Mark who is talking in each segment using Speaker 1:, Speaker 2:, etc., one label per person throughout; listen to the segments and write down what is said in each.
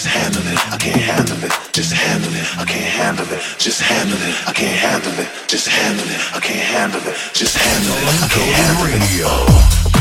Speaker 1: just handle it, I can't handle it, just handle it, I can't handle it, just handle it, I can't handle it, just handle it, I can't handle it, just handle it, I can't
Speaker 2: handle
Speaker 1: it.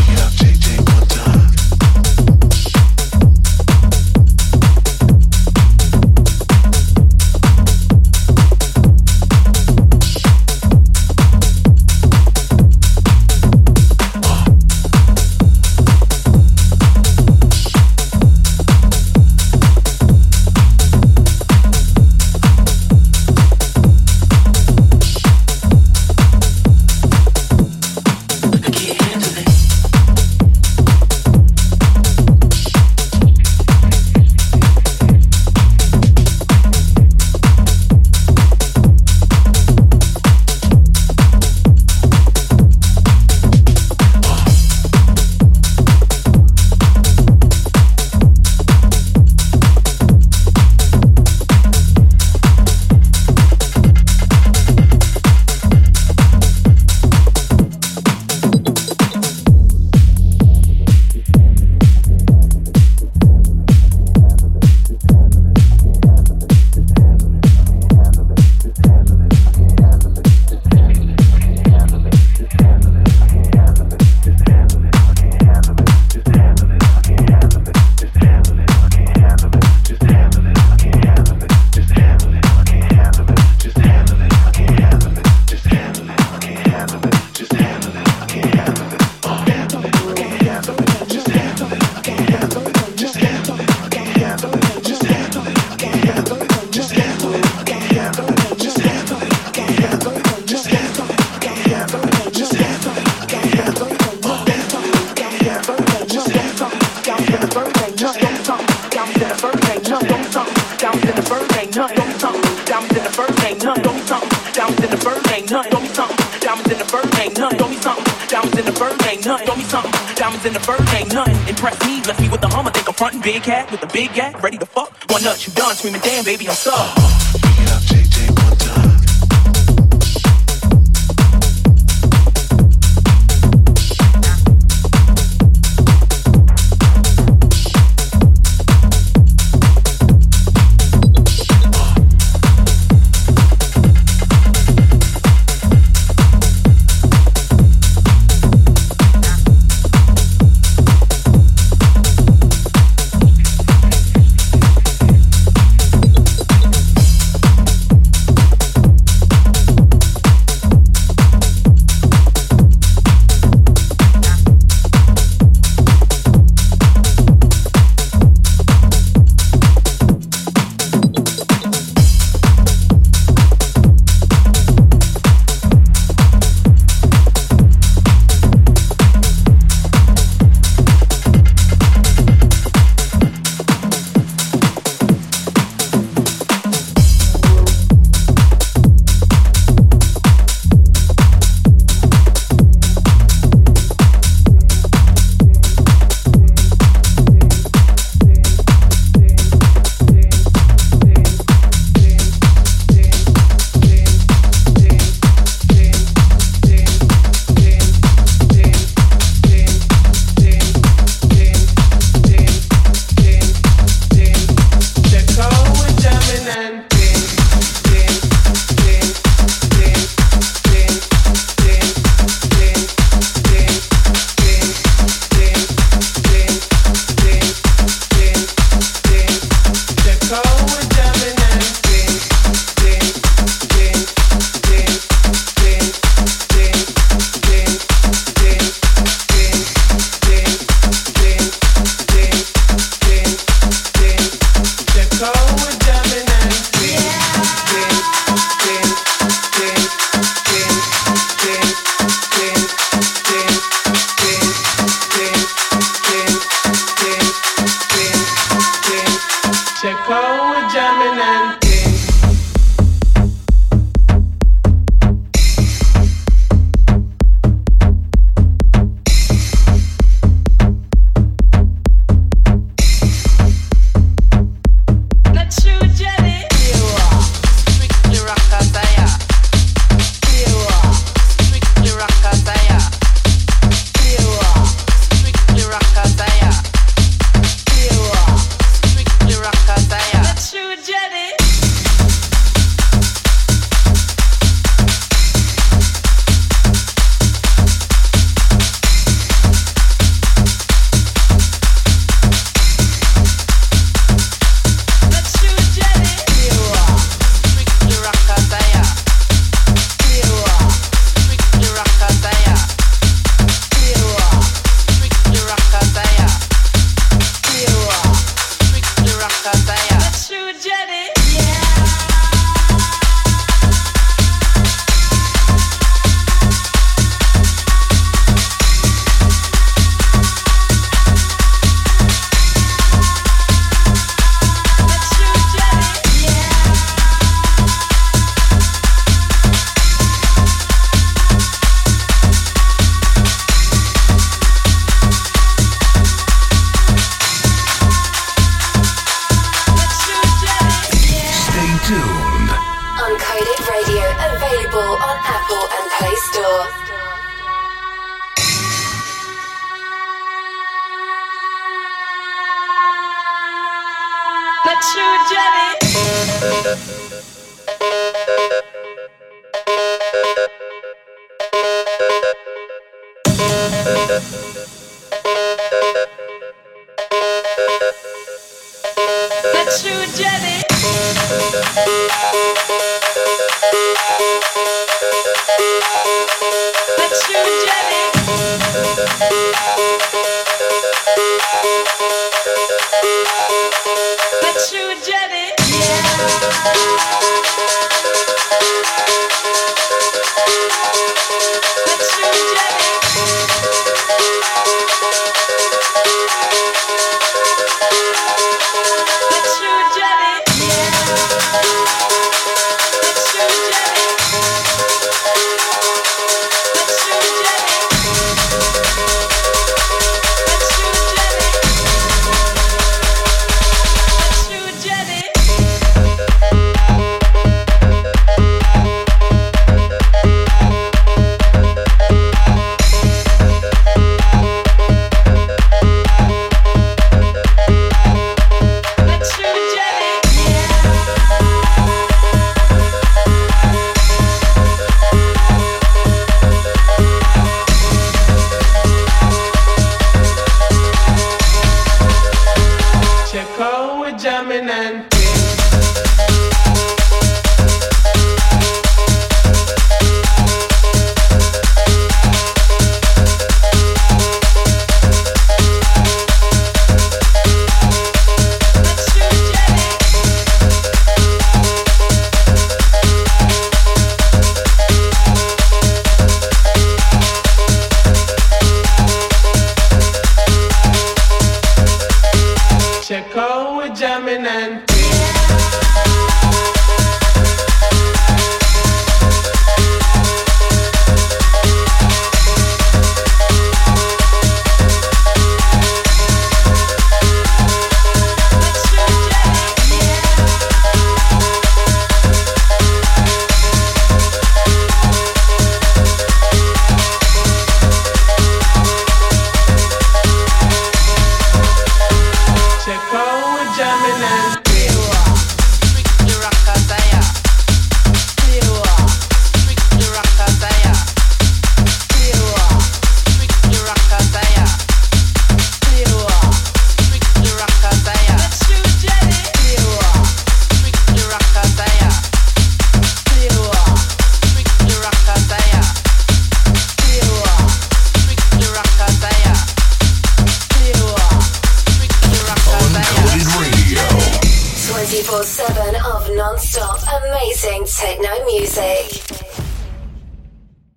Speaker 3: diamonds in the bird ain't nothing. Don't me something, diamonds in the bird ain't nothing. Throw me something, diamonds in the bird ain't nothing. Throw me something, diamonds in the bird ain't nothing. Impress me, Left me with the hummer. Think I'm frontin' big hat with the big hat, ready to fuck. One nut, you done screaming, damn baby, I'm
Speaker 1: stuck.